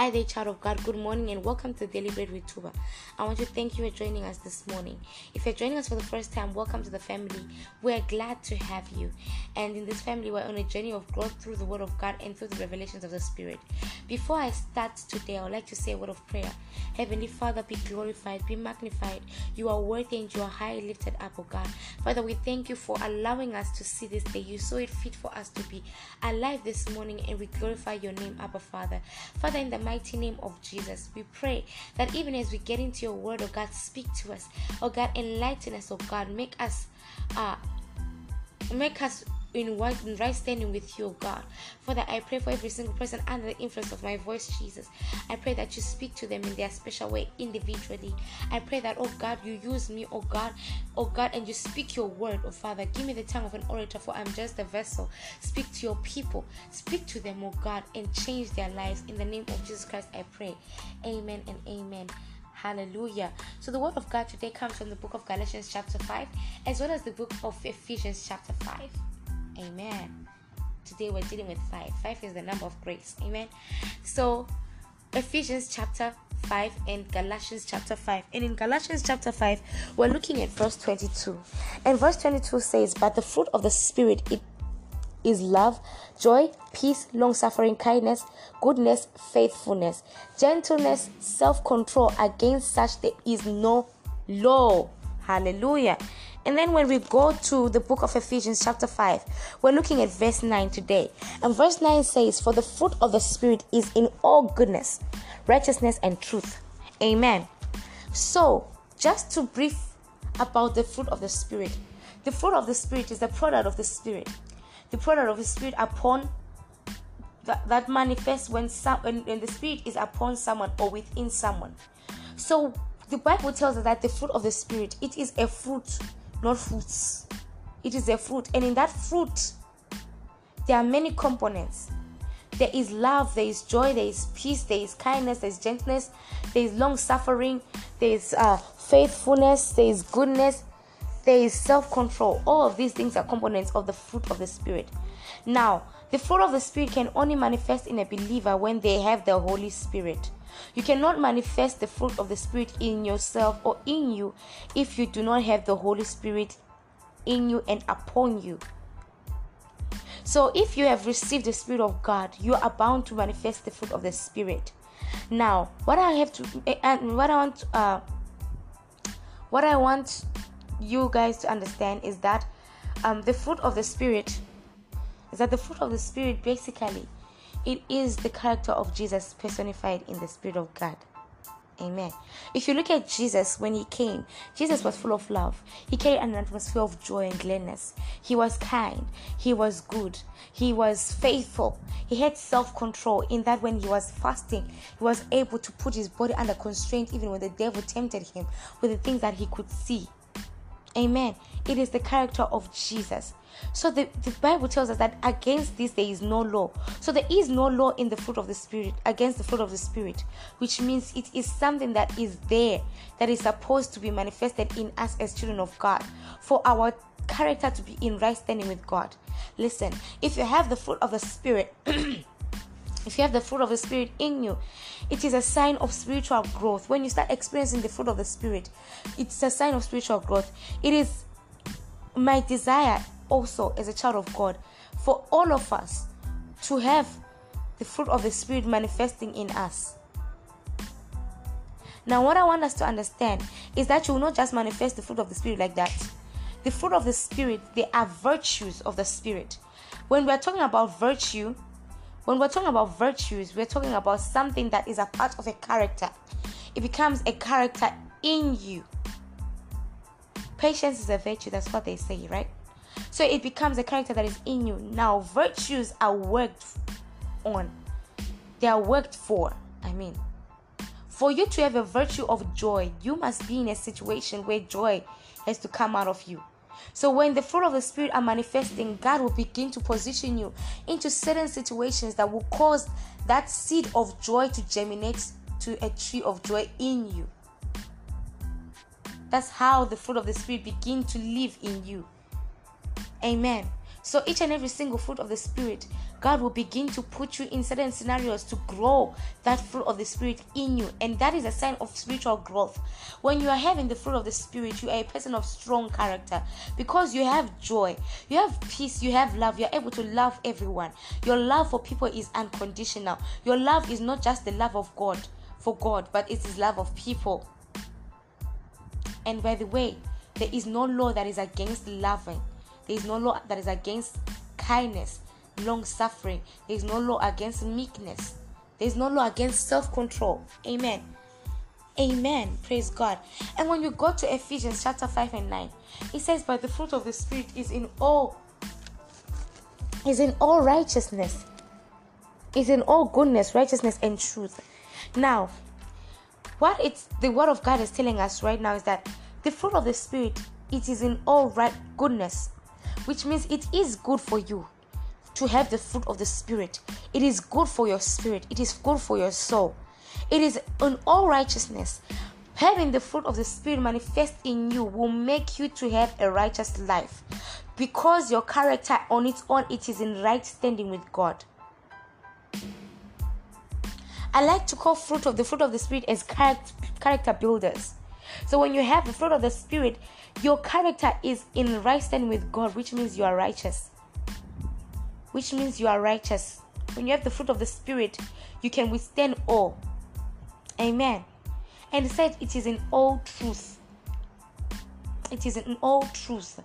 Hi there, child of God. Good morning and welcome to Daily Bread with Tuba. I want to thank you for joining us this morning. If you're joining us for the first time, welcome to the family. We're glad to have you. And in this family, we're on a journey of growth through the Word of God and through the revelations of the Spirit. Before I start today, I would like to say a word of prayer. Heavenly Father, be glorified, be magnified. You are worthy and you are highly lifted up, O God. Father, we thank you for allowing us to see this day. You saw it fit for us to be alive this morning and we glorify your name, Abba Father. Father, in the mighty name of Jesus, we pray that even as we get into your word, oh God, speak to us. Oh God, enlighten us, oh God, make us uh make us in right standing with you, God. Father, I pray for every single person under the influence of my voice, Jesus. I pray that you speak to them in their special way individually. I pray that, oh God, you use me, oh God, oh God, and you speak your word, oh Father. Give me the tongue of an orator, for I'm just a vessel. Speak to your people, speak to them, oh God, and change their lives. In the name of Jesus Christ, I pray. Amen and amen. Hallelujah. So the word of God today comes from the book of Galatians chapter 5 as well as the book of Ephesians chapter 5. Amen. Today we're dealing with five. Five is the number of grace. Amen. So, Ephesians chapter 5 and Galatians chapter 5. And in Galatians chapter 5, we're looking at verse 22. And verse 22 says, But the fruit of the Spirit it is love, joy, peace, long suffering, kindness, goodness, faithfulness, gentleness, self control. Against such there is no law. Hallelujah. And then when we go to the book of Ephesians, chapter 5, we're looking at verse 9 today. And verse 9 says, For the fruit of the Spirit is in all goodness, righteousness, and truth. Amen. So, just to brief about the fruit of the Spirit, the fruit of the Spirit is the product of the Spirit. The product of the Spirit upon that, that manifests when, some, when, when the Spirit is upon someone or within someone. So, the Bible tells us that the fruit of the Spirit, it is a fruit not fruits. It is a fruit, and in that fruit, there are many components. There is love, there is joy, there is peace, there is kindness, there is gentleness, there is long suffering, there is uh, faithfulness, there is goodness, there is self control. All of these things are components of the fruit of the Spirit. Now, the fruit of the Spirit can only manifest in a believer when they have the Holy Spirit. You cannot manifest the fruit of the Spirit in yourself or in you if you do not have the Holy Spirit in you and upon you. So, if you have received the Spirit of God, you are bound to manifest the fruit of the Spirit. Now, what I have to eh, and what I want, uh, what I want you guys to understand is that um, the fruit of the Spirit is that the fruit of the Spirit basically it is the character of Jesus personified in the Spirit of God. Amen. If you look at Jesus when he came, Jesus was full of love. He carried an atmosphere of joy and gladness. He was kind. He was good. He was faithful. He had self control in that when he was fasting, he was able to put his body under constraint even when the devil tempted him with the things that he could see. Amen. It is the character of Jesus. So the, the Bible tells us that against this there is no law. So there is no law in the fruit of the Spirit, against the fruit of the Spirit, which means it is something that is there, that is supposed to be manifested in us as children of God, for our character to be in right standing with God. Listen, if you have the fruit of the Spirit, if you have the fruit of the Spirit in you, it is a sign of spiritual growth. When you start experiencing the fruit of the Spirit, it's a sign of spiritual growth. It is my desire also as a child of God for all of us to have the fruit of the Spirit manifesting in us. Now, what I want us to understand is that you will not just manifest the fruit of the Spirit like that. The fruit of the Spirit, they are virtues of the Spirit. When we are talking about virtue, when we're talking about virtues, we're talking about something that is a part of a character. It becomes a character in you. Patience is a virtue, that's what they say, right? So it becomes a character that is in you. Now, virtues are worked on, they are worked for. I mean, for you to have a virtue of joy, you must be in a situation where joy has to come out of you. So when the fruit of the spirit are manifesting, God will begin to position you into certain situations that will cause that seed of joy to germinate to a tree of joy in you. That's how the fruit of the spirit begin to live in you. Amen. So each and every single fruit of the Spirit, God will begin to put you in certain scenarios to grow that fruit of the Spirit in you. And that is a sign of spiritual growth. When you are having the fruit of the Spirit, you are a person of strong character because you have joy, you have peace, you have love, you're able to love everyone. Your love for people is unconditional. Your love is not just the love of God for God, but it is love of people. And by the way, there is no law that is against loving. There is no law that is against kindness, long suffering. There is no law against meekness. There is no law against self control. Amen. Amen. Praise God. And when you go to Ephesians chapter 5 and 9, it says, But the fruit of the Spirit is in all is in all righteousness, is in all goodness, righteousness, and truth. Now, what it's the word of God is telling us right now is that the fruit of the Spirit, it is in all right goodness, which means it is good for you to have the fruit of the Spirit. It is good for your spirit, it is good for your soul. It is in all righteousness. Having the fruit of the Spirit manifest in you will make you to have a righteous life because your character on its own it is in right standing with God. I like to call fruit of the fruit of the spirit as character builders. So when you have the fruit of the Spirit, your character is in right standing with God, which means you are righteous. Which means you are righteous. When you have the fruit of the Spirit, you can withstand all. Amen. And said it is in all truth. It is in all truth.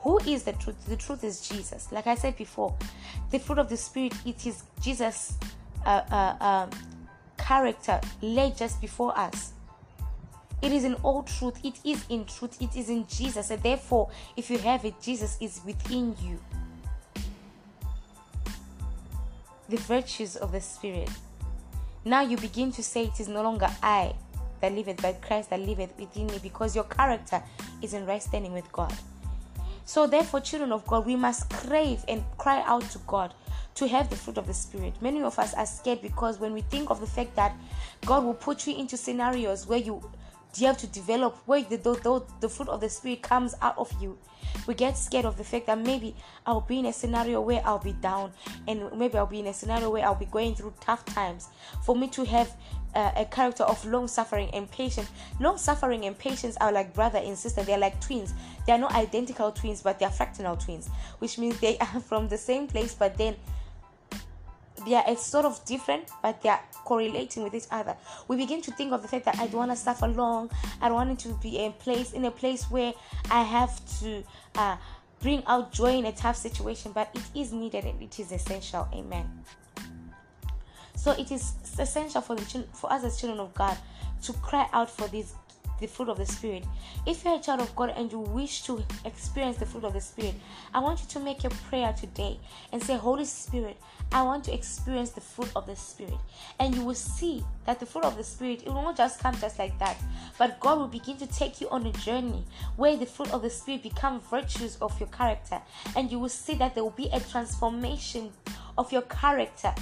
Who is the truth? The truth is Jesus. Like I said before, the fruit of the Spirit, it is Jesus' uh, uh, uh, character laid just before us. It is in all truth. It is in truth. It is in Jesus. And therefore, if you have it, Jesus is within you. The virtues of the Spirit. Now you begin to say, It is no longer I that liveth, but Christ that liveth within me, because your character is in right standing with God. So, therefore, children of God, we must crave and cry out to God to have the fruit of the Spirit. Many of us are scared because when we think of the fact that God will put you into scenarios where you you have to develop where the, the, the fruit of the spirit comes out of you. We get scared of the fact that maybe i'll be in a scenario where i'll be down and maybe i'll be in a scenario where i'll be going through tough times. For me to have uh, a character of long suffering and patience long suffering and patience are like brother and sister. They're like twins. They are not identical twins but they're fractional twins which means they are from the same place but then they are sort of different, but they are correlating with each other. We begin to think of the fact that I don't want to suffer long. I don't want to be in place in a place where I have to uh, bring out joy in a tough situation. But it is needed and it is essential. Amen. So it is essential for the for us as children of God to cry out for these the fruit of the Spirit. If you're a child of God and you wish to experience the fruit of the Spirit, I want you to make a prayer today and say, Holy Spirit, I want to experience the fruit of the Spirit. And you will see that the fruit of the Spirit, it will not just come just like that, but God will begin to take you on a journey where the fruit of the Spirit become virtues of your character. And you will see that there will be a transformation of your character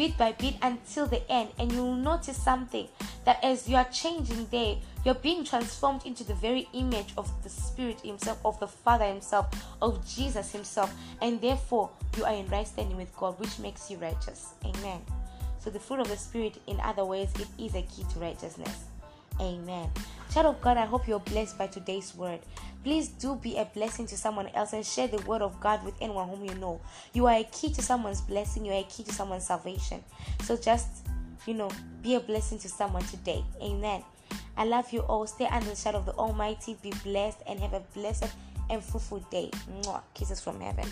bit by bit until the end and you will notice something that as you are changing there you're being transformed into the very image of the spirit himself of the father himself of jesus himself. And therefore you are in right standing with god which makes you righteous. Amen. So the fruit of the spirit in other ways it is a key to righteousness. Amen. Child of god i hope you're blessed by today's word. Please do be a blessing to someone else and share the word of God with anyone whom you know. You are a key to someone's blessing, you are a key to someone's salvation. So just, you know, be a blessing to someone today. Amen. I love you all. Stay under the shadow of the Almighty. Be blessed and have a blessed and fruitful day. Mwah. Kisses from heaven.